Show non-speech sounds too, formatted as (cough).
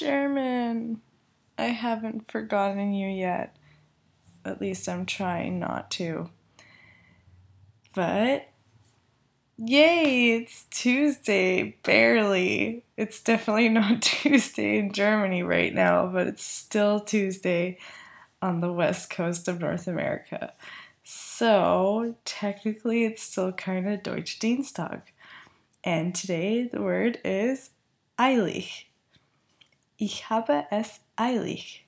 German. I haven't forgotten you yet. At least I'm trying not to. But yay, it's Tuesday, barely. It's definitely (laughs) not Tuesday in Germany right now, but it's still Tuesday on the west coast of North America. So technically, it's still kind of Deutsch Dienstag. And today the word is eilig. Ich habe es eilig.